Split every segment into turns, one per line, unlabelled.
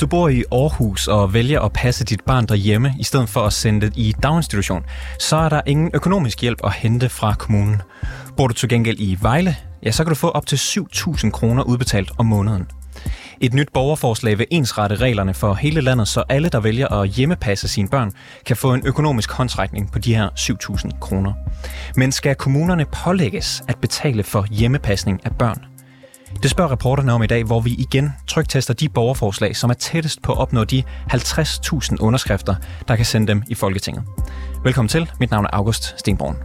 Du bor i Aarhus og vælger at passe dit barn derhjemme, i stedet for at sende det i daginstitution, så er der ingen økonomisk hjælp at hente fra kommunen. Bor du til gengæld i Vejle, ja, så kan du få op til 7.000 kroner udbetalt om måneden. Et nyt borgerforslag vil ensrette reglerne for hele landet, så alle, der vælger at hjemmepasse sine børn, kan få en økonomisk håndtrækning på de her 7.000 kroner. Men skal kommunerne pålægges at betale for hjemmepasning af børn? Det spørger reporterne om i dag, hvor vi igen trygtester de borgerforslag, som er tættest på at opnå de 50.000 underskrifter, der kan sende dem i Folketinget. Velkommen til. Mit navn er August Stenborn.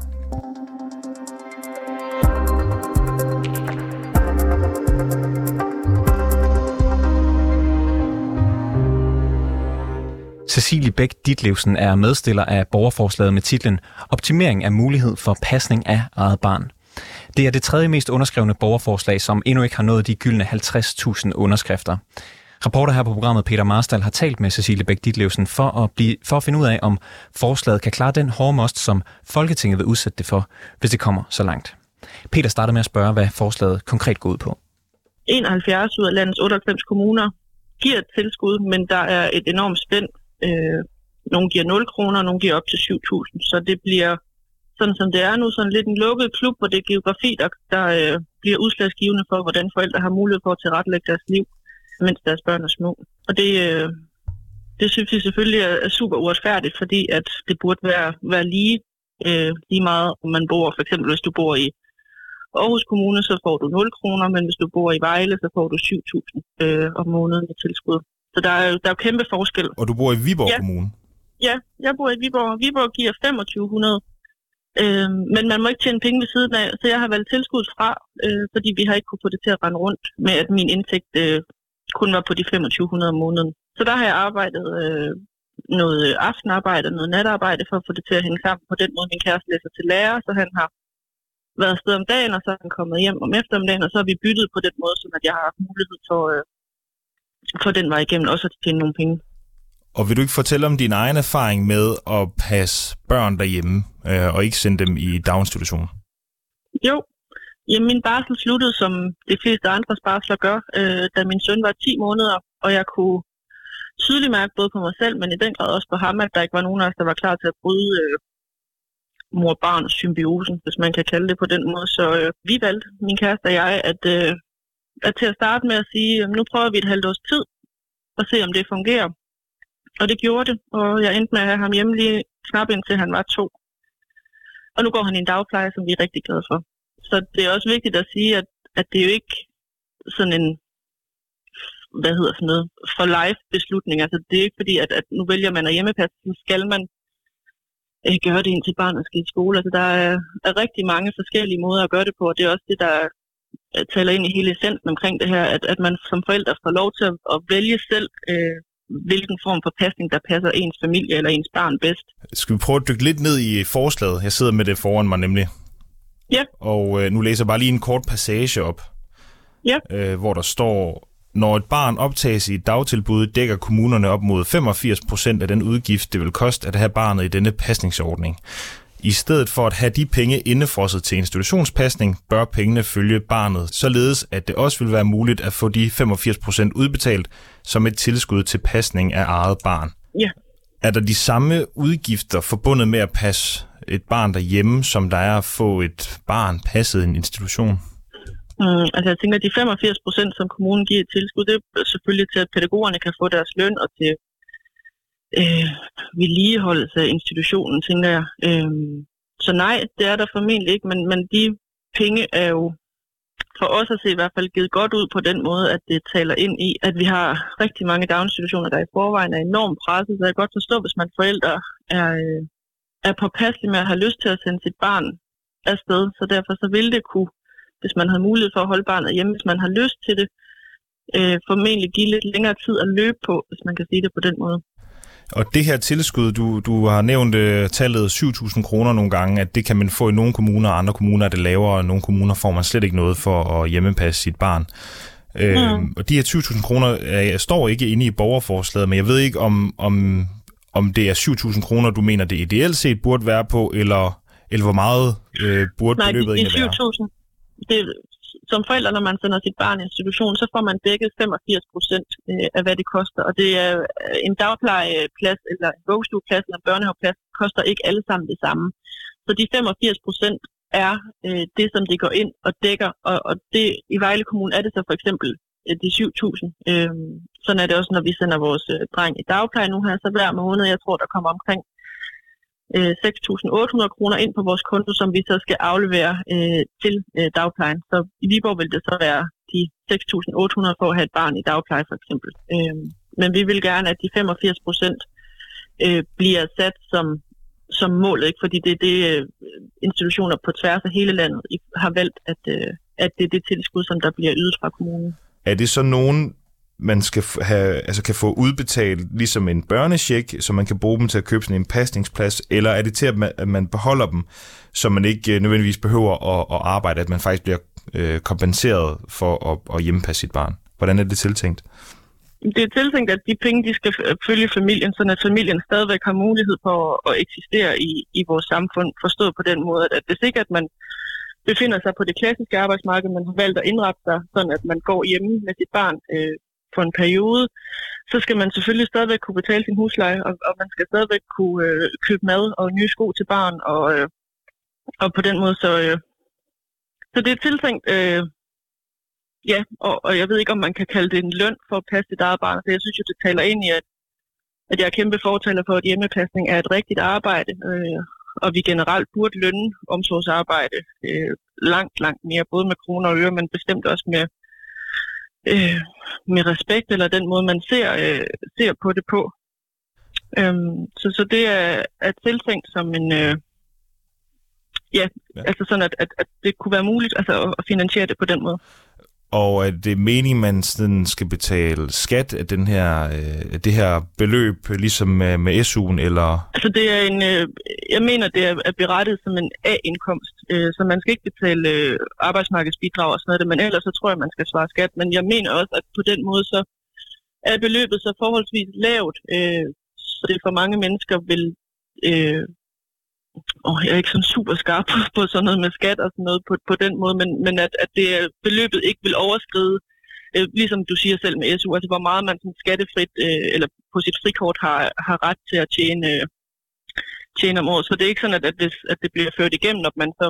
Cecilie Bæk Ditlevsen er medstiller af borgerforslaget med titlen Optimering af mulighed for pasning af eget barn. Det er det tredje mest underskrevne borgerforslag, som endnu ikke har nået de gyldne 50.000 underskrifter. Reporter her på programmet Peter Marstal har talt med Cecilie Bæk Ditlevsen for at, blive, for at finde ud af, om forslaget kan klare den hårde most, som Folketinget vil udsætte det for, hvis det kommer så langt. Peter starter med at spørge, hvad forslaget konkret går ud på.
71 ud af landets 98 kommuner giver et tilskud, men der er et enormt spænd Øh, nogle giver 0 kroner, nogle giver op til 7.000. Så det bliver, sådan som det er nu, sådan lidt en lukket klub, hvor det er geografi, der, der øh, bliver udslagsgivende for, hvordan forældre har mulighed for at tilrettelægge deres liv, mens deres børn er små. Og det, øh, det synes vi selvfølgelig er, er super uretfærdigt, fordi at det burde være, være lige, øh, lige meget, om man bor, for eksempel hvis du bor i Aarhus Kommune, så får du 0 kroner, men hvis du bor i Vejle, så får du 7.000 øh, om måneden i tilskud. Så der er, der er kæmpe forskel.
Og du bor i Viborg
ja.
Kommune?
Ja, jeg bor i Viborg. Viborg giver 2500. Øh, men man må ikke tjene penge ved siden af, så jeg har valgt tilskud fra, øh, fordi vi har ikke kunne få det til at rende rundt med, at min indtægt øh, kun var på de 2500 om måneden. Så der har jeg arbejdet øh, noget aftenarbejde, noget natarbejde for at få det til at hænge sammen på den måde. Min kæreste læser til lærer, så han har været afsted om dagen, og så er han kommet hjem om eftermiddagen, og så har vi byttet på den måde, så at jeg har haft mulighed for, øh, for den vej igennem også at tjene nogle penge.
Og vil du ikke fortælle om din egen erfaring med at passe børn derhjemme, øh, og ikke sende dem i daginstitution?
Jo. Jamen, min barsel sluttede, som de fleste andre barsler gør, øh, da min søn var 10 måneder, og jeg kunne tydeligt mærke både på mig selv, men i den grad også på ham, at der ikke var nogen af os, der var klar til at bryde øh, mor-barn-symbiosen, hvis man kan kalde det på den måde. Så øh, vi valgte, min kæreste og jeg, at øh, at til at starte med at sige, øh, nu prøver vi et halvt års tid og se, om det fungerer. Og det gjorde det, og jeg endte med at have ham hjemme lige knap indtil han var to. Og nu går han i en dagpleje, som vi er rigtig glade for. Så det er også vigtigt at sige, at, at det er jo ikke sådan en, hvad hedder sådan noget, for life beslutning. Altså det er ikke fordi, at, at nu vælger man at hjemmepasse, så skal man øh, gøre det indtil barnet skal i skole. Altså der er, er rigtig mange forskellige måder at gøre det på, og det er også det, der øh, taler ind i hele essensen omkring det her, at, at man som forældre får lov til at, at vælge selv, øh, hvilken form for pasning, der passer ens familie eller ens barn bedst.
Skal vi prøve at dykke lidt ned i forslaget? Jeg sidder med det foran mig nemlig.
Ja.
Og øh, nu læser jeg bare lige en kort passage op,
ja.
øh, hvor der står, når et barn optages i et dagtilbud, dækker kommunerne op mod 85 procent af den udgift, det vil koste at have barnet i denne pasningsordning. I stedet for at have de penge indefrosset til institutionspasning, bør pengene følge barnet, således at det også vil være muligt at få de 85% udbetalt som et tilskud til pasning af eget barn.
Ja.
Er der de samme udgifter forbundet med at passe et barn derhjemme, som der er at få et barn passet i en institution?
Mm, altså jeg tænker, at de 85 procent, som kommunen giver et tilskud, det er selvfølgelig til, at pædagogerne kan få deres løn og til øh, vedligeholdelse af institutionen, tænker jeg. Øh, så nej, det er der formentlig ikke, men, men de penge er jo for os at se i hvert fald givet godt ud på den måde, at det taler ind i, at vi har rigtig mange daginstitutioner, der i forvejen er enormt presset. Så jeg kan godt forstå, hvis man forældre er, øh, er påpasselig med at have lyst til at sende sit barn afsted. Så derfor så vil det kunne, hvis man har mulighed for at holde barnet hjemme, hvis man har lyst til det, øh, formentlig give lidt længere tid at løbe på, hvis man kan sige det på den måde.
Og det her tilskud, du, du har nævnt uh, tallet 7.000 kroner nogle gange, at det kan man få i nogle kommuner, og andre kommuner er det lavere, og nogle kommuner får man slet ikke noget for at hjemmepasse sit barn. Øh, mm. Øh, og de her 20.000 kroner uh, står ikke inde i borgerforslaget, men jeg ved ikke, om, om, om det er 7.000 kroner, du mener, det ideelt set burde være på, eller, eller hvor meget uh, burde
Nej,
beløbet
egentlig være? Nej, det er 7.000. Det som forældre, når man sender sit barn i institution, så får man dækket 85 procent øh, af, hvad det koster. Og det er øh, en dagplejeplads, eller en vuggestueplads, eller en børnehaveplads, koster ikke alle sammen det samme. Så de 85 procent er øh, det, som det går ind og dækker. Og, og det, i Vejle Kommune er det så for eksempel øh, de 7.000. Øh, sådan er det også, når vi sender vores øh, dreng i dagpleje nu her. Så hver måned, jeg tror, der kommer omkring øh, 6.800 kroner ind på vores konto, som vi så skal aflevere øh, til øh, dagplejen. Så i Viborg vil det så være de 6.800 for at have et barn i dagpleje for eksempel. Øh, men vi vil gerne, at de 85 procent øh, bliver sat som, som mål, ikke? fordi det er det, øh, institutioner på tværs af hele landet har valgt, at, øh, at det er det tilskud, som der bliver ydet fra kommunen.
Er det så nogen man skal have, altså kan få udbetalt ligesom en børnecheck, så man kan bruge dem til at købe sådan en pasningsplads, eller er det til, at man, at man beholder dem, så man ikke øh, nødvendigvis behøver at, at arbejde, at man faktisk bliver øh, kompenseret for at, at hjemmepasse sit barn? Hvordan er det tiltænkt?
Det er tiltænkt, at de penge de skal følge familien, så at familien stadigvæk har mulighed for at eksistere i, i vores samfund, forstået på den måde, at hvis ikke at man befinder sig på det klassiske arbejdsmarked, man har valgt at indrette sig, sådan at man går hjemme med sit barn øh, for en periode, så skal man selvfølgelig stadigvæk kunne betale sin husleje, og, og man skal stadigvæk kunne øh, købe mad og nye sko til barn, og, øh, og på den måde så... Øh, så det er tiltænkt, øh, ja, og, og jeg ved ikke, om man kan kalde det en løn for at passe sit eget barn, så jeg synes jo, det taler ind i, at, at jeg er kæmpe fortaler for, at hjemmepasning er et rigtigt arbejde, øh, og vi generelt burde lønne omsorgsarbejde øh, langt, langt mere, både med kroner og øre, men bestemt også med, øh, med respekt, eller den måde, man ser, øh, ser på det på. Øhm, så, så det er, er tiltænkt som en... Øh, ja, ja, altså sådan, at, at, at det kunne være muligt altså, at, finansiere det på den måde.
Og at det meningen, man sådan skal betale skat af den her, øh, det her beløb, ligesom med, med SU'en, eller?
Altså det er en, øh, jeg mener, det er, er berettet som en A-indkomst, øh, så man skal ikke betale øh, arbejdsmarkedsbidrag og sådan noget, men ellers så tror jeg, man skal svare skat. Men jeg mener også, at på den måde så er beløbet så forholdsvis lavt, øh, så det for mange mennesker vil øh, oh, jeg er ikke sådan super skarp på, på sådan noget med skat og sådan noget på, på den måde, men, men at, at det øh, beløbet ikke vil overskride, øh, ligesom du siger selv med SU, altså hvor meget man sådan skattefrit øh, eller på sit frikort har, har ret til at tjene, øh, tjene om året. Så det er ikke sådan, at, at, det, at det bliver ført igennem, når man så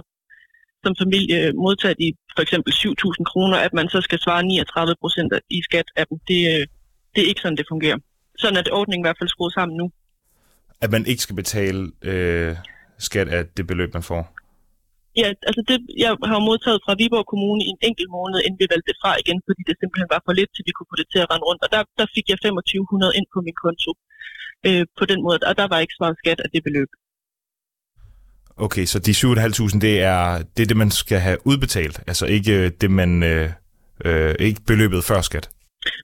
som familie modtager de for eksempel 7.000 kroner, at man så skal svare 39 procent i skat af dem. Det, øh, det er ikke sådan, det fungerer. Sådan er det ordningen i hvert fald skruet sammen nu.
At man ikke skal betale øh, skat af det beløb, man får?
Ja, altså det, jeg har modtaget fra Viborg Kommune i en enkelt måned, inden vi valgte det fra igen, fordi det simpelthen var for lidt, til vi kunne få det til at rende rundt. Og der, der fik jeg 2500 ind på min konto øh, på den måde, og der var ikke svaret skat af det beløb.
Okay, så de 7.500, det er, det er det, man skal have udbetalt, altså ikke det, man, øh, øh, ikke beløbet før skat?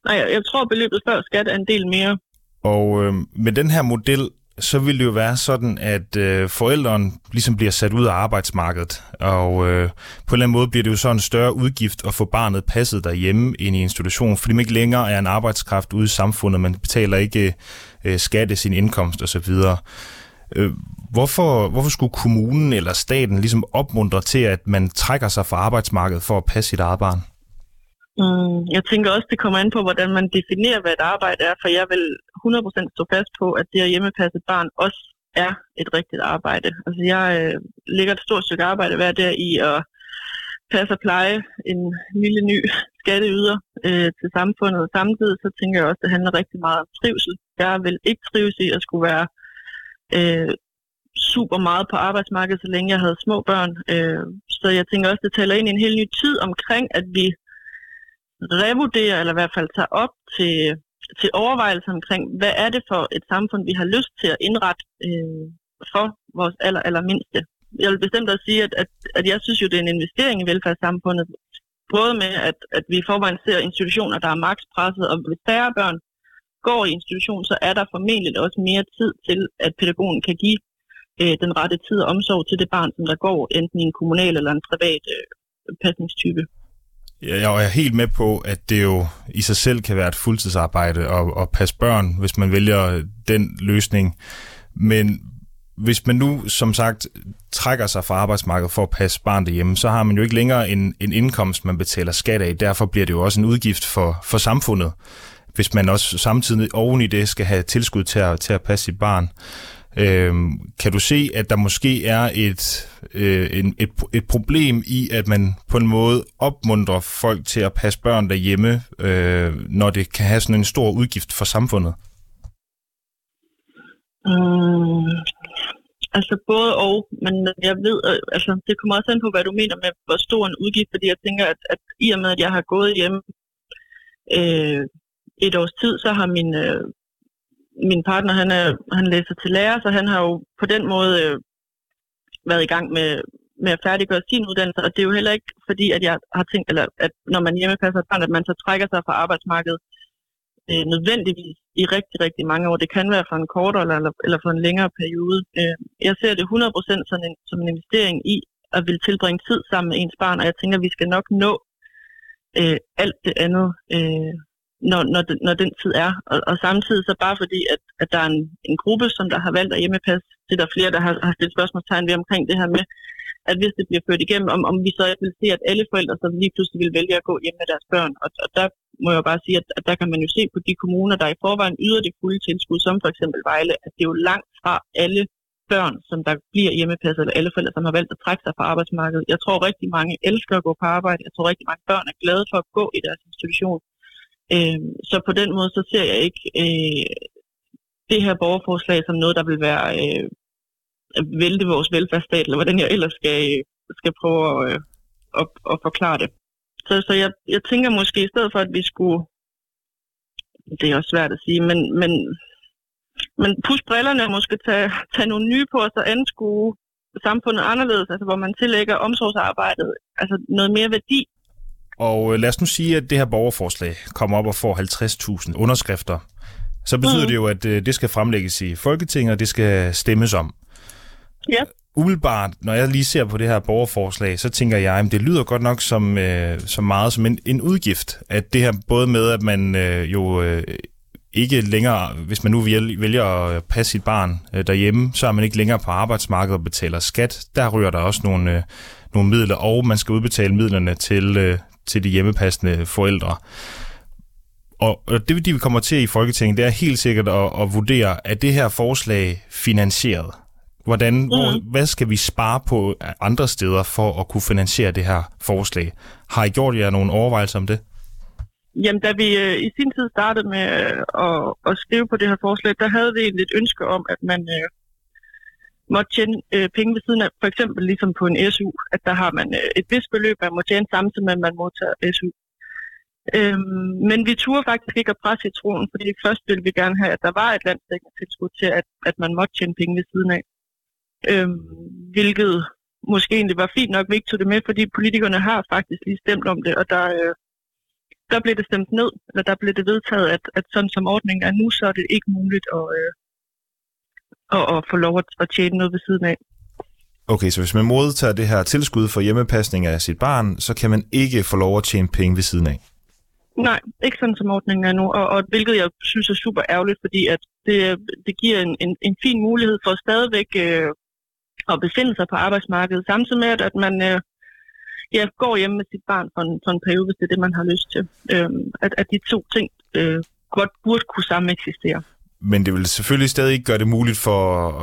Nej, jeg tror, beløbet før skat er en del mere.
Og øh, med den her model, så vil det jo være sådan, at øh, forældrene ligesom bliver sat ud af arbejdsmarkedet, og øh, på en eller anden måde bliver det jo så en større udgift at få barnet passet derhjemme ind i institution, fordi man ikke længere er en arbejdskraft ude i samfundet, man betaler ikke øh, skat af sin indkomst osv. Øh, hvorfor, hvorfor skulle kommunen eller staten ligesom opmuntre til, at man trækker sig fra arbejdsmarkedet for at passe sit eget barn?
Mm, jeg tænker også, det kommer an på, hvordan man definerer, hvad et arbejde er, for jeg vil 100% stå fast på, at det at hjemmepasse et barn også er et rigtigt arbejde. Altså jeg øh, lægger et stort stykke arbejde hver dag i at passe og pleje en lille ny skatteyder øh, til samfundet. Samtidig så tænker jeg også, at det handler rigtig meget om trivsel. Jeg vil ikke trives i at skulle være øh, super meget på arbejdsmarkedet, så længe jeg havde små børn. Øh, så jeg tænker også, det taler ind i en helt ny tid omkring, at vi revurderer, eller i hvert fald tager op til, til overvejelse omkring, hvad er det for et samfund, vi har lyst til at indrette øh, for vores aller, aller mindste. Jeg vil bestemt også sige, at, at, at jeg synes jo, det er en investering i velfærdssamfundet, både med, at, at vi i forvejen ser institutioner, der er makspresset, og hvis færre børn går i institution, så er der formentlig også mere tid til, at pædagogen kan give øh, den rette tid og omsorg til det barn, som der går enten i en kommunal eller en privat øh, pasningstype.
Jeg er helt med på, at det jo i sig selv kan være et fuldtidsarbejde at, at passe børn, hvis man vælger den løsning. Men hvis man nu, som sagt, trækker sig fra arbejdsmarkedet for at passe barn derhjemme, så har man jo ikke længere en, en indkomst, man betaler skat af. Derfor bliver det jo også en udgift for, for samfundet, hvis man også samtidig oven i det skal have tilskud til at, til at passe sit barn. Øh, kan du se, at der måske er et, øh, en, et, et problem i, at man på en måde opmuntrer folk til at passe børn derhjemme, øh, når det kan have sådan en stor udgift for samfundet?
Mm, altså både og, men jeg ved, øh, altså det kommer også an på, hvad du mener med, hvor stor en udgift, fordi jeg tænker, at, at i og med, at jeg har gået hjemme øh, et års tid, så har min, øh, min partner, han, er, han læser til lærer, så han har jo på den måde øh, været i gang med, med at færdiggøre sin uddannelse, og det er jo heller ikke fordi, at jeg har tænkt, eller at når man hjemmepasser et barn, at man så trækker sig fra arbejdsmarkedet øh, nødvendigvis i rigtig, rigtig mange år. Det kan være for en kortere eller, eller for en længere periode. Øh, jeg ser det 100% som en, som en investering i at vil tilbringe tid sammen med ens barn, og jeg tænker, at vi skal nok nå øh, alt det andet, øh, når, når, den, når den tid er. Og, og samtidig så bare fordi, at, at der er en, en gruppe, som der har valgt at hjemmepasse, det er der flere, der har, har stillet spørgsmålstegn ved omkring det her med, at hvis det bliver ført igennem, om, om vi så ikke vil se, at alle forældre så lige pludselig vil vælge at gå hjem med deres børn. Og, og der må jeg bare sige, at, at der kan man jo se på de kommuner, der i forvejen yder det fulde tilskud, som for eksempel Vejle, at det er jo langt fra alle børn, som der bliver hjemmepasset, eller alle forældre, som har valgt at trække sig fra arbejdsmarkedet. Jeg tror rigtig mange elsker at gå på arbejde. Jeg tror rigtig mange børn er glade for at gå i deres institution. Øh, så på den måde, så ser jeg ikke øh, det her borgerforslag som noget, der vil være øh, vælte vores velfærdsstat, eller hvordan jeg ellers skal, øh, skal prøve at, øh, at, at forklare det. Så, så jeg, jeg tænker måske i stedet for, at vi skulle, det er også svært at sige, men, men, men pus brillerne og måske tage, tage nogle nye på, og så anskue samfundet anderledes, altså hvor man tillægger omsorgsarbejdet altså noget mere værdi.
Og øh, lad os nu sige, at det her borgerforslag kommer op og får 50.000 underskrifter. Så betyder mm. det jo, at øh, det skal fremlægges i Folketinget, og det skal stemmes om.
Ja.
Umiddelbart, når jeg lige ser på det her borgerforslag, så tænker jeg, at det lyder godt nok som, øh, som meget som en, en udgift. At det her både med, at man øh, jo øh, ikke længere, hvis man nu vælger at passe sit barn øh, derhjemme, så er man ikke længere på arbejdsmarkedet og betaler skat. Der ryger der også nogle, øh, nogle midler, og man skal udbetale midlerne til, øh, til de hjemmepassende forældre. Og det, vi kommer til i Folketinget, det er helt sikkert at, at vurdere, at det her forslag finansieret? Hvordan, mm. hvor, hvad skal vi spare på andre steder for at kunne finansiere det her forslag? Har I gjort jer nogle overvejelser om det?
Jamen, da vi øh, i sin tid startede med øh, at, at skrive på det her forslag, der havde vi egentlig et ønske om, at man øh, måtte tjene øh, penge ved siden af, for eksempel ligesom på en SU, at der har man øh, et vist beløb, man må tjene samtidig med, at man modtager SU. Øhm, men vi turde faktisk ikke at presse i troen, fordi først ville vi gerne have, at der var et landsdækkende tilskud til, at, at man måtte tjene penge ved siden af. Øhm, hvilket måske egentlig var fint nok, vi ikke tog det med, fordi politikerne har faktisk lige stemt om det, og der, øh, der blev det stemt ned, eller der blev det vedtaget, at, at sådan som ordningen er nu, så er det ikke muligt at, øh, at, at få lov at, at tjene noget ved siden af.
Okay, så hvis man modtager det her tilskud for hjemmepasning af sit barn, så kan man ikke få lov at tjene penge ved siden af?
Nej, ikke sådan som ordningen er nu, og, og hvilket jeg synes er super ærgerligt, fordi at det, det giver en, en, en fin mulighed for stadigvæk øh, at befinde sig på arbejdsmarkedet, samtidig med, at man øh, ja, går hjem med sit barn for en, for en periode, hvis det er det, man har lyst til. Øh, at, at de to ting øh, godt burde kunne sammen eksistere.
Men det vil selvfølgelig stadig ikke gøre det muligt for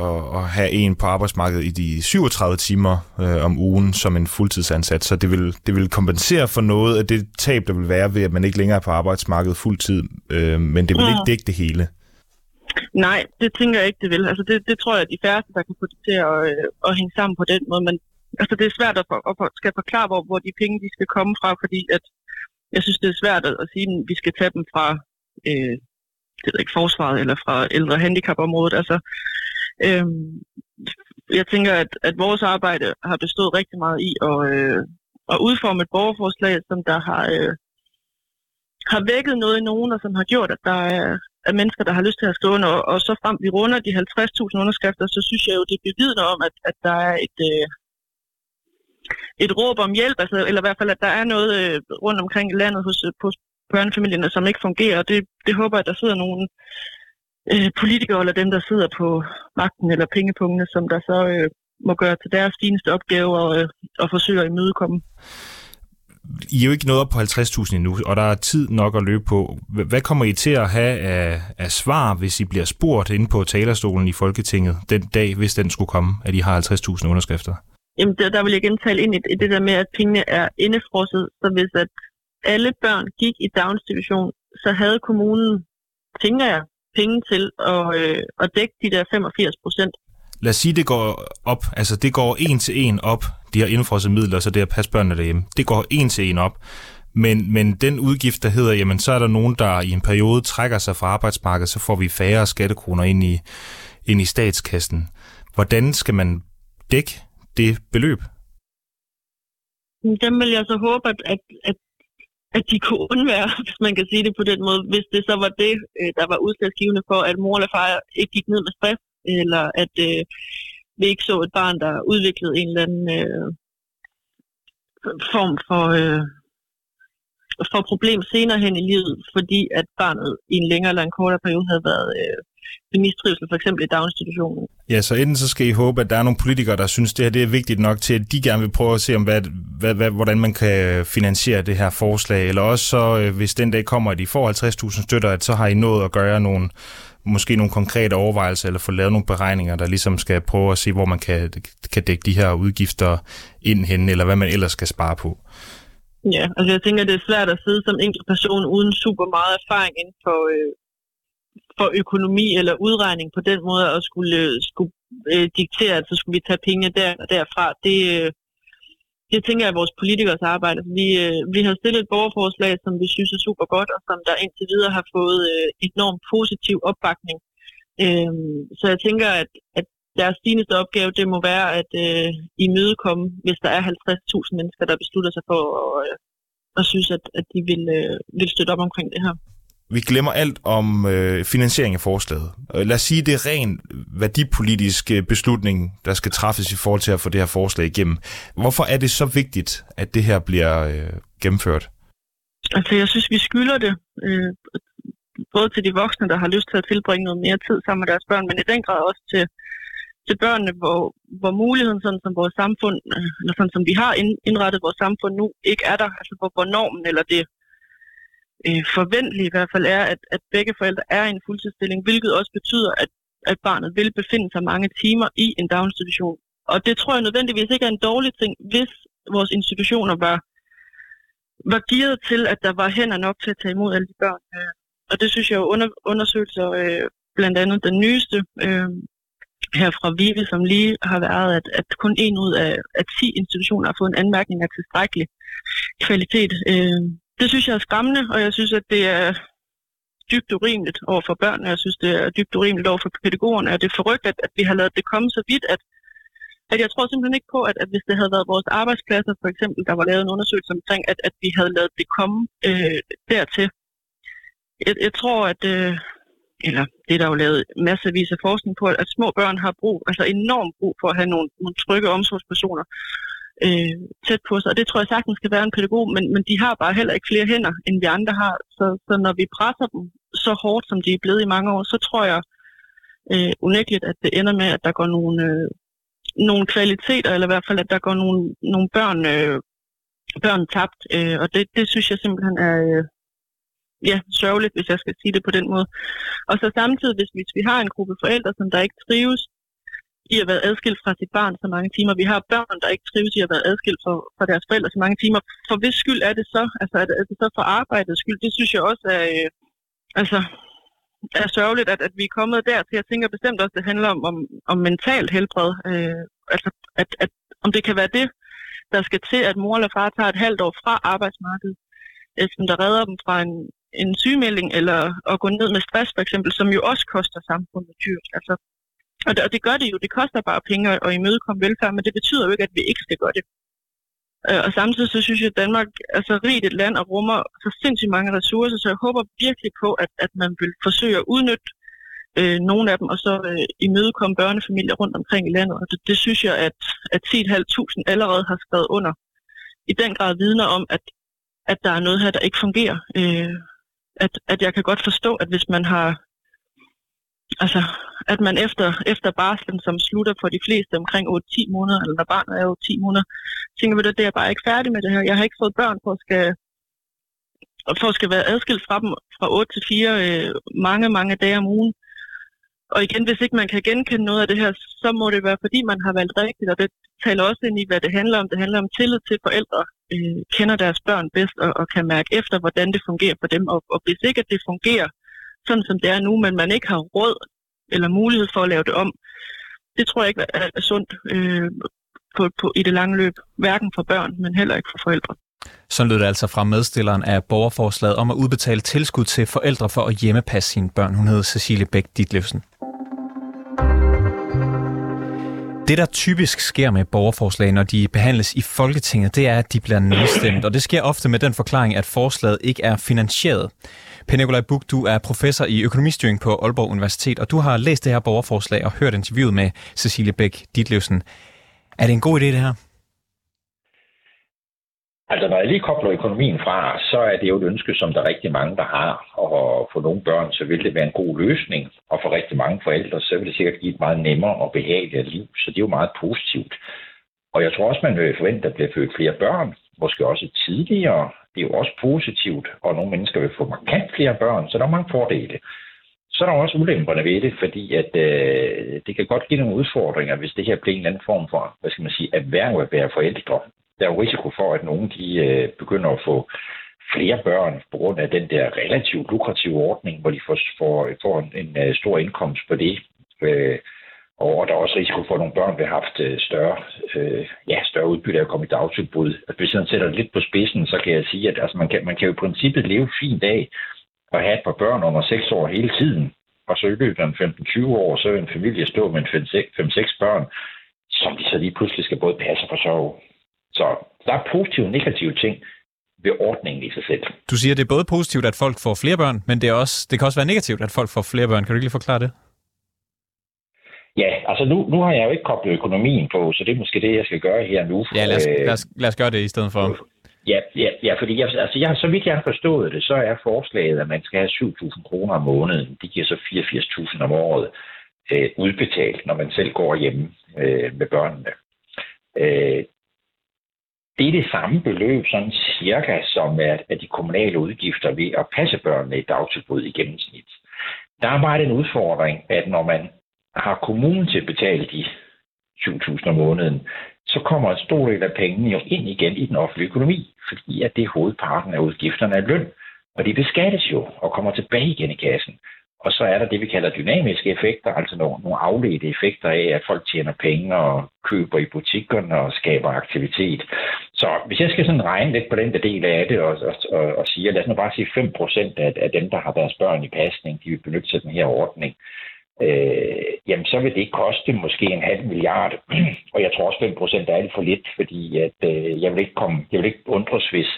at, at have en på arbejdsmarkedet i de 37 timer øh, om ugen som en fuldtidsansat. Så det vil, det vil kompensere for noget af det tab, der vil være ved, at man ikke længere er på arbejdsmarkedet fuldtid. Øh, men det vil ja. ikke dække det hele.
Nej, det tænker jeg ikke, det vil. Altså det, det tror jeg, at de færreste, der kan få det til at, øh, at hænge sammen på den måde. Men altså, det er svært at, for, at skal forklare, hvor, hvor de penge de skal komme fra, fordi at, jeg synes, det er svært at, at sige, at vi skal tage dem fra øh, det ved ikke forsvaret eller fra ældre handicapområdet. Altså, øhm, jeg tænker, at, at vores arbejde har bestået rigtig meget i at, øh, at udforme et borgerforslag, som der har, øh, har vækket noget i nogen, og som har gjort, at der er, er mennesker, der har lyst til at stå under. Og, og så frem vi runder de 50.000 underskrifter, så synes jeg jo, det bevidner om, at, at der er et, øh, et råb om hjælp, altså, eller i hvert fald, at der er noget øh, rundt omkring i landet hos, øh, på, børnefamilierne, som ikke fungerer. Det, det håber jeg, at der sidder nogle øh, politikere eller dem, der sidder på magten eller pengepunktene, som der så øh, må gøre til deres fineste opgave og, øh, og forsøge at imødekomme.
I er jo ikke nået op på 50.000 endnu, og der er tid nok at løbe på. Hvad kommer I til at have af, af svar, hvis I bliver spurgt inde på talerstolen i Folketinget den dag, hvis den skulle komme, at I har 50.000 underskrifter?
Jamen, der, der vil jeg igen tale ind i, i det der med, at pengene er indefrosset. Så hvis at alle børn gik i daginstitution, så havde kommunen, tænker jeg, penge til at, øh, at dække de der 85 procent.
Lad os sige, det går op, altså det går en til en op, de har indfrosset midler, så det at passe børnene derhjemme. Det går en til en op. Men, men den udgift, der hedder, jamen så er der nogen, der i en periode trækker sig fra arbejdsmarkedet, så får vi færre skattekroner ind i, ind i statskassen. Hvordan skal man dække det beløb?
Dem vil jeg så håbe, at, at, at, at de kunne undvære, hvis man kan sige det på den måde, hvis det så var det, øh, der var udslagsgivende for, at mor eller far ikke gik ned med stress, eller at øh, vi ikke så et barn, der udviklede en eller anden øh, form for, øh, for problem senere hen i livet, fordi at barnet i en længere eller en kortere periode havde været øh, mistrivsel, for eksempel i daginstitutionen.
Ja, så enten så skal I håbe, at der er nogle politikere, der synes, det her det er vigtigt nok til, at de gerne vil prøve at se, om hvad, hvad, hvad, hvordan man kan finansiere det her forslag, eller også så, øh, hvis den dag kommer, at I får 50.000 støtter, at så har I nået at gøre nogle, måske nogle konkrete overvejelser, eller få lavet nogle beregninger, der ligesom skal prøve at se, hvor man kan, kan dække de her udgifter ind hen, eller hvad man ellers skal spare på.
Ja, altså jeg tænker, det er svært at sidde som enkelt person uden super meget erfaring inden for, øh, for økonomi eller udregning på den måde, at skulle, øh, skulle øh, diktere, at så skulle vi tage penge der og derfra. Det, øh, det tænker jeg er vores politikers arbejde. Vi, øh, vi har stillet et borgerforslag, som vi synes er super godt, og som der indtil videre har fået øh, enormt positiv opbakning. Øh, så jeg tænker, at, at deres fineste opgave, det må være at øh, imødekomme, hvis der er 50.000 mennesker, der beslutter sig for at, øh, at synes, at, at de vil, øh, vil støtte op omkring det her.
Vi glemmer alt om øh, finansiering af forslaget. Øh, lad os sige, det er ren værdipolitisk øh, beslutning, der skal træffes i forhold til at få det her forslag igennem. Hvorfor er det så vigtigt, at det her bliver øh, gennemført?
Altså, jeg synes, vi skylder det. Øh, både til de voksne, der har lyst til at tilbringe noget mere tid sammen med deres børn, men i den grad også til, til børnene, hvor, hvor muligheden, sådan som vores samfund, øh, eller sådan som vi har indrettet vores samfund nu, ikke er der. Altså, hvor, hvor normen eller det øh, forventelige i hvert fald er, at, at begge forældre er i en fuldtidsstilling, hvilket også betyder, at, at barnet vil befinde sig mange timer i en daginstitution. Og det tror jeg nødvendigvis ikke er en dårlig ting, hvis vores institutioner var, var gearet til, at der var hænder nok til at tage imod alle de børn. Og det synes jeg jo under, undersøgelser, øh, blandt andet den nyeste øh, her fra Vive, som lige har været, at, at kun en ud af, af 10 institutioner har fået en anmærkning af tilstrækkelig kvalitet. Øh, det synes jeg er skræmmende, og jeg synes, at det er dybt urimeligt over for børnene. Jeg synes, det er dybt urimeligt over for pædagogerne, og det er forrygt, at, at vi har lavet det komme så vidt, at, at jeg tror simpelthen ikke på, at, at hvis det havde været vores arbejdspladser, for eksempel, der var lavet en undersøgelse omkring, at, at vi havde lavet det komme øh, dertil. Jeg, jeg tror, at, øh, eller det er der jo lavet masservis af forskning på, at små børn har brug, altså enormt brug for at have nogle, nogle trygge omsorgspersoner, øh, tæt på sig. Og det tror jeg sagtens skal være en pædagog, men, men de har bare heller ikke flere hænder, end vi andre har. Så, så når vi presser dem så hårdt, som de er blevet i mange år, så tror jeg øh, unægteligt, at det ender med, at der går nogle, øh, nogle kvaliteter, eller i hvert fald, at der går nogle, nogle børn, øh, børn tabt. Øh, og det, det synes jeg simpelthen er... Øh, ja, sørgeligt, hvis jeg skal sige det på den måde. Og så samtidig, hvis, hvis vi har en gruppe forældre, som der ikke trives i at være adskilt fra sit barn så mange timer. Vi har børn, der ikke trives i at være adskilt fra, fra deres forældre så mange timer. For hvis skyld er det så? Altså er det, er det så for arbejdets skyld? Det synes jeg også er, øh, altså, er sørgeligt, at, at vi er kommet dertil. Jeg tænker bestemt også, at det handler om, om, om mentalt helbred. Øh, altså, at, at, om det kan være det, der skal til, at mor eller far tager et halvt år fra arbejdsmarkedet, øh, som der redder dem fra en, en sygemelding, eller at gå ned med stress for eksempel, som jo også koster samfundet dyrt. Altså, og det, og det gør det jo. Det koster bare penge at imødekomme velfærd, men det betyder jo ikke, at vi ikke skal gøre det. Øh, og samtidig så synes jeg, at Danmark er så rigt et land og rummer så sindssygt mange ressourcer, så jeg håber virkelig på, at, at man vil forsøge at udnytte øh, nogle af dem, og så øh, imødekomme børnefamilier rundt omkring i landet. Og det, det synes jeg, at, at 10.500 allerede har skrevet under. I den grad vidner om, at, at der er noget her, der ikke fungerer. Øh, at, at jeg kan godt forstå, at hvis man har altså, at man efter, efter barslen, som slutter for de fleste omkring 8-10 måneder, eller når barnet er 8-10 måneder, tænker vi, at det er bare ikke færdig med det her. Jeg har ikke fået børn for at skal, for at skal være adskilt fra dem fra 8 til 4 øh, mange, mange dage om ugen. Og igen, hvis ikke man kan genkende noget af det her, så må det være, fordi man har valgt rigtigt, og det taler også ind i, hvad det handler om. Det handler om tillid til forældre, øh, kender deres børn bedst og, og kan mærke efter, hvordan det fungerer for dem. Og, og hvis ikke at det fungerer sådan, som det er nu, men man ikke har råd eller mulighed for at lave det om, det tror jeg ikke er, er sundt øh, på, på, i det lange løb. Hverken for børn, men heller ikke for forældre.
Så lød det altså fra medstilleren af borgerforslaget om at udbetale tilskud til forældre for at hjemmepasse sine børn. Hun hedder Cecilie Bæk Ditlevsen. Det, der typisk sker med borgerforslag, når de behandles i Folketinget, det er, at de bliver nedstemt. Og det sker ofte med den forklaring, at forslaget ikke er finansieret. Penikolaj Buk, du er professor i økonomistyring på Aalborg Universitet, og du har læst det her borgerforslag og hørt interviewet med Cecilie Bæk Ditlevsen. Er det en god idé, det her?
Altså, når jeg lige kobler økonomien fra, så er det jo et ønske, som der er rigtig mange, der har. Og for nogle børn, så vil det være en god løsning. Og for rigtig mange forældre, så vil det sikkert give et meget nemmere og behageligt liv. Så det er jo meget positivt. Og jeg tror også, man vil forvente, at der bliver født flere børn. Måske også tidligere. Det er jo også positivt. Og nogle mennesker vil få markant flere børn, så der er mange fordele. Så er der også ulemperne ved det, fordi at, øh, det kan godt give nogle udfordringer, hvis det her bliver en eller anden form for, hvad skal man sige, erhverv at være forældre der er jo risiko for, at nogen de, øh, begynder at få flere børn på grund af den der relativt lukrative ordning, hvor de får, får, får en, en uh, stor indkomst på det. Øh, og der er også risiko for, at nogle børn vil have haft øh, større, øh, ja, større udbytte af at komme i dagtilbud. Altså, hvis man sætter det lidt på spidsen, så kan jeg sige, at altså, man, kan, man kan jo i princippet leve fint af og have et par børn under 6 år hele tiden. Og så i løbet af 15-20 år, så vil en familie stå med 5-6 børn, som de så lige pludselig skal både passe og forsørge. Så der er positive og negative ting ved ordningen i sig selv.
Du siger, det er både positivt, at folk får flere børn, men det, er også, det kan også være negativt, at folk får flere børn. Kan du lige forklare det?
Ja, altså nu, nu har jeg jo ikke koblet økonomien på, så det er måske det, jeg skal gøre her nu.
Ja, lad os, lad os, lad os gøre det i stedet for.
Ja, ja, ja fordi jeg, altså jeg, så vidt jeg har forstået det, så er forslaget, at man skal have 7.000 kroner om måneden. Det giver så 84.000 om året øh, udbetalt, når man selv går hjemme øh, med børnene. Øh, det er det samme beløb, sådan cirka, som er, er de kommunale udgifter ved at passe børnene i dagtilbud i gennemsnit. Der er bare den udfordring, at når man har kommunen til at betale de 7.000 om måneden, så kommer en stor del af pengene jo ind igen i den offentlige økonomi, fordi at det er hovedparten af udgifterne er løn, og de beskattes jo og kommer tilbage igen i kassen. Og så er der det, vi kalder dynamiske effekter, altså nogle, nogle afledte effekter af, at folk tjener penge og køber i butikkerne og skaber aktivitet. Så hvis jeg skal sådan regne lidt på den der del af det og, og, og, og sige, lad os nu bare sige 5% af, af dem, der har deres børn i pasning, de vil benytte sig af den her ordning, øh, jamen så vil det koste måske en halv milliard. og jeg tror også 5% er alt for lidt, fordi at, øh, jeg, vil ikke komme, jeg vil ikke undres, hvis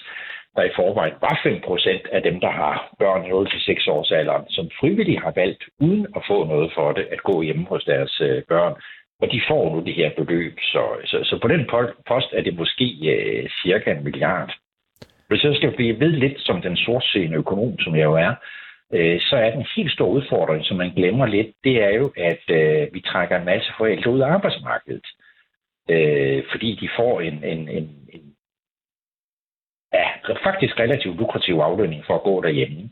der i forvejen var 5% af dem, der har børn i 0-6 års alderen, som frivilligt har valgt, uden at få noget for det, at gå hjemme hos deres øh, børn. Og de får nu det her beløb. Så, så, så på den post er det måske øh, cirka en milliard. Hvis jeg skal blive ved lidt som den sortseende økonom, som jeg jo er, øh, så er den helt stor udfordring, som man glemmer lidt, det er jo, at øh, vi trækker en masse forældre ud af arbejdsmarkedet. Øh, fordi de får en, en, en, en ja, faktisk relativt lukrativ aflønning for at gå derhjemme.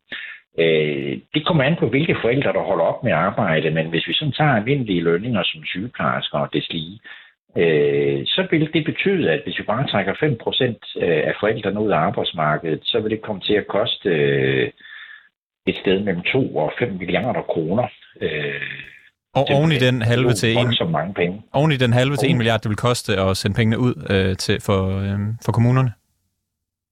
Øh, det kommer an på, hvilke forældre, der holder op med at arbejde, men hvis vi sådan tager almindelige lønninger som sygeplejersker og deslige, øh, så vil det betyde, at hvis vi bare trækker 5% øh, af forældrene ud af arbejdsmarkedet, så vil det komme til at koste øh, et sted mellem 2 og 5 milliarder kroner. Øh,
og oven i den halve til
en, mange penge.
Oven i den halve til 1 milliard, det vil koste at sende pengene ud øh, til, for, øh, for kommunerne?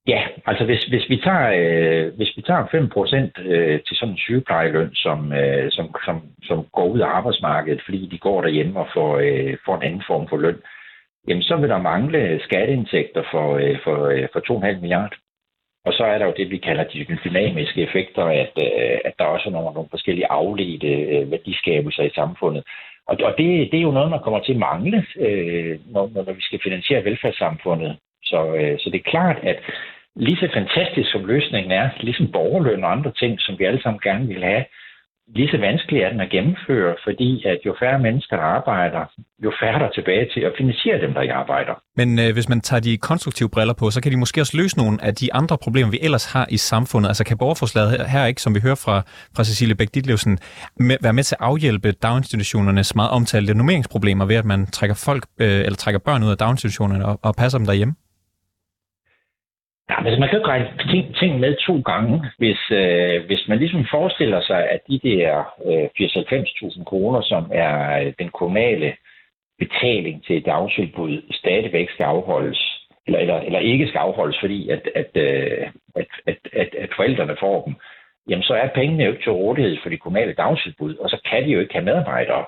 Ja, altså hvis, hvis vi tager øh, hvis vi tager 5% øh, til sådan en sygeplejeløn, som, øh, som, som, som går ud af arbejdsmarkedet, fordi de går derhjemme og får, øh, får en anden form for løn, jamen så vil der mangle skatteindtægter for, øh, for, øh, for 2,5 milliarder. Og så er der jo det, vi kalder de dynamiske effekter, at, øh, at der også er nogle, nogle forskellige afledte øh, værdiskabelser i samfundet. Og, og det, det er jo noget, man kommer til at mangle, øh, når, når vi skal finansiere velfærdssamfundet. Så, øh, så det er klart, at lige så fantastisk som løsningen er, ligesom borgerløn og andre ting, som vi alle sammen gerne vil have, lige så vanskelig er den at gennemføre, fordi at jo færre mennesker, der arbejder, jo færre der er tilbage til at finansiere dem, der arbejder.
Men øh, hvis man tager de konstruktive briller på, så kan de måske også løse nogle af de andre problemer, vi ellers har i samfundet. Altså kan borgerforslaget her, her ikke, som vi hører fra, fra Cecilie Bæk Ditlevsen, med, være med til at afhjælpe daginstitutionernes meget omtalte normeringsproblemer ved, at man trækker folk øh, eller trækker børn ud af daginstitutionerne og, og passer dem derhjemme?
Ja, men man kan jo ikke regne ting, ting med to gange. Hvis, øh, hvis man ligesom forestiller sig, at de der øh, 80-90.000 kroner, som er øh, den kommunale betaling til et dagtilbud, stadigvæk skal afholdes, eller, eller, eller ikke skal afholdes, fordi at, at, øh, at, at, at, at forældrene får dem, jamen så er pengene jo ikke til rådighed for de kommunale dagtilbud, og så kan de jo ikke have medarbejdere.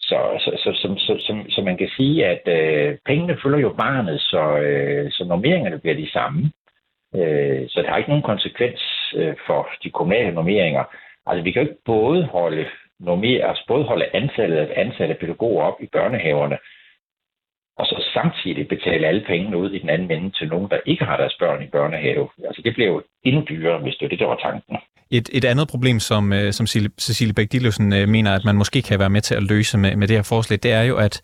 Så, så, så, så, så, så, så man kan sige, at øh, pengene følger jo barnet, så, øh, så normeringerne bliver de samme. Øh, så det har ikke nogen konsekvens øh, for de kommunale normeringer. Altså vi kan jo ikke både holde, normeres, altså både holde antallet af ansatte pædagoger op i børnehaverne, og så samtidig betale alle pengene ud i den anden ende til nogen, der ikke har deres børn i børnehave. Altså det bliver jo endnu dyrere, hvis det er det, der var tanken.
Et, et andet problem, som, øh, som Cecilie Bæk øh, mener, at man måske kan være med til at løse med, med det her forslag, det er jo, at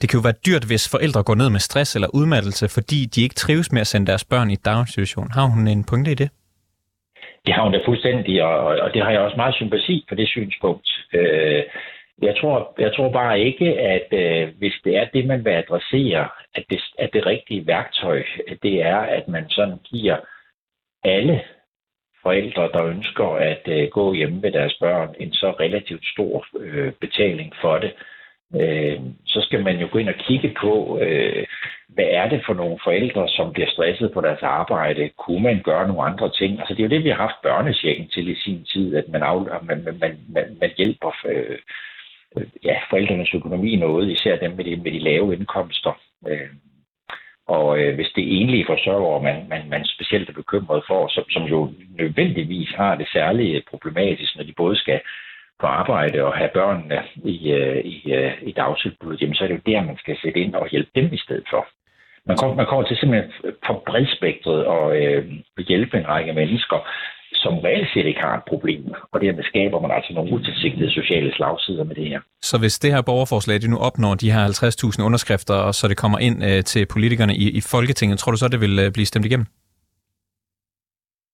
det kan jo være dyrt, hvis forældre går ned med stress eller udmattelse, fordi de ikke trives med at sende deres børn i daginstitution. Har hun en pointe i det?
Det har hun da fuldstændig, og, og det har jeg også meget sympati for det synspunkt. Øh, jeg tror, jeg tror bare ikke, at øh, hvis det er det, man vil adressere, at det, at det rigtige værktøj, det er, at man sådan giver alle forældre, der ønsker at øh, gå hjemme med deres børn, en så relativt stor øh, betaling for det. Øh, så skal man jo gå ind og kigge på, øh, hvad er det for nogle forældre, som bliver stresset på deres arbejde? Kunne man gøre nogle andre ting? Altså det er jo det, vi har haft børnesjekken til i sin tid, at man, af, man, man, man, man hjælper øh, øh, ja, forældrenes økonomi noget, især dem med de, med de lave indkomster. Øh, og øh, hvis det er enlige forsørgere, man, man, man specielt er bekymret for, som, som jo nødvendigvis har det særlige problematisk, når de både skal på arbejde og have børnene i, øh, i, øh, i dagtilbuddet, jamen så er det jo der, man skal sætte ind og hjælpe dem i stedet for. Man kommer, man kommer til simpelthen på bredspektret og øh, hjælpe en række mennesker, som reelt set ikke har et problem. Og dermed skaber man altså nogle utilsigtede sociale slagsider med det her.
Så hvis det her borgerforslag de nu opnår de her 50.000 underskrifter, og så det kommer ind øh, til politikerne i, i Folketinget, tror du så, det vil øh, blive stemt igennem?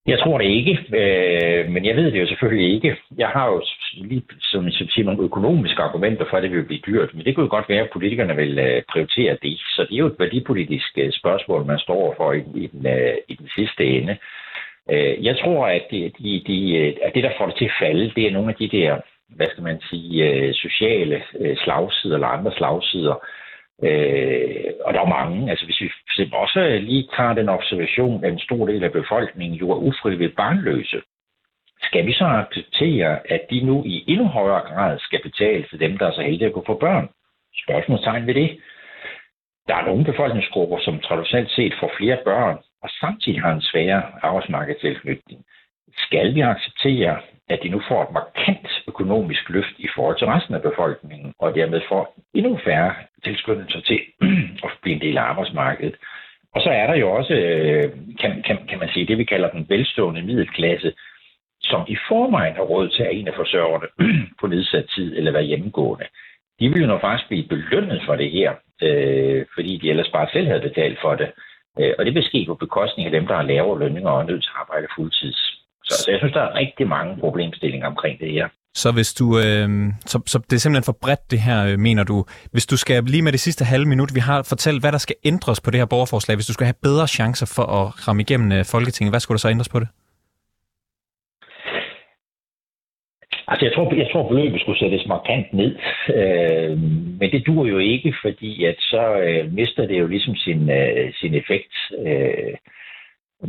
Jeg tror det ikke, øh, men jeg ved det jo selvfølgelig ikke. Jeg har jo lige som siger, nogle økonomiske argumenter for, at det vil blive dyrt, men det kunne jo godt være, at politikerne vil øh, prioritere det. Så det er jo et værdipolitisk øh, spørgsmål, man står for i, i, den, øh, i den sidste ende. Øh, Øh, jeg tror, at det, de, de, at det, der får det til at falde, det er nogle af de der, hvad skal man sige, øh, sociale øh, slagsider eller andre slagsider. og der er mange. Altså hvis vi også lige tager den observation, at en stor del af befolkningen jo er ufrivilligt barnløse, skal vi så acceptere, at de nu i endnu højere grad skal betale til dem, der er så heldige at kunne få børn? Spørgsmålstegn ved det. Der er nogle befolkningsgrupper, som traditionelt set får flere børn, og samtidig har en sværere arbejdsmarkedstilknytning. Skal vi acceptere, at de nu får et markant økonomisk løft i forhold til resten af befolkningen, og dermed får endnu færre tilskyndelser til at blive en del af arbejdsmarkedet? Og så er der jo også, øh, kan, kan, kan man sige, det vi kalder den velstående middelklasse, som i forvejen har råd til at en af forsørgerne på nedsat tid eller være hjemmegående. De vil jo nok faktisk blive belønnet for det her, øh, fordi de ellers bare selv havde betalt for det. Øh, og det vil ske på bekostning af dem, der har lavere lønninger og er nødt til at arbejde fuldtids. Så, så jeg synes, der er rigtig mange problemstillinger omkring det her.
Så hvis du, øh, så, så det er simpelthen for bredt det her, øh, mener du. Hvis du skal lige med det sidste halve minut, vi har fortalt, hvad der skal ændres på det her borgerforslag. Hvis du skal have bedre chancer for at ramme igennem øh, Folketinget, hvad skulle der så ændres på det?
Altså, jeg tror, jeg tror beløbet skulle sættes markant ned, øh, men det dur jo ikke, fordi at så øh, mister det jo ligesom sin, øh, sin effekt. Øh,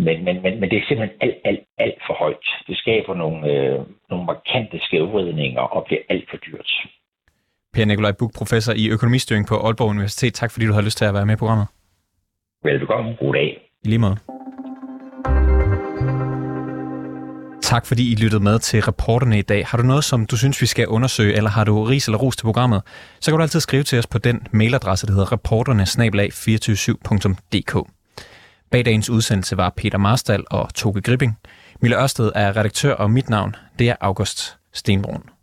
men, men, men, men det er simpelthen alt, alt, alt for højt. Det skaber nogle, øh, nogle markante skævvridninger og bliver alt for dyrt.
Per Nikolaj Buk, professor i økonomistyring på Aalborg Universitet. Tak fordi du har lyst til at være med i programmet.
Velbekomme. God dag.
I lige måde. Tak fordi I lyttede med til reporterne i dag. Har du noget, som du synes, vi skal undersøge, eller har du ris eller ros til programmet, så kan du altid skrive til os på den mailadresse, der hedder reporterne 247dk Bag dagens udsendelse var Peter Marstal og Toke Gripping. Mille Ørsted er redaktør, og mit navn det er August Stenbrun.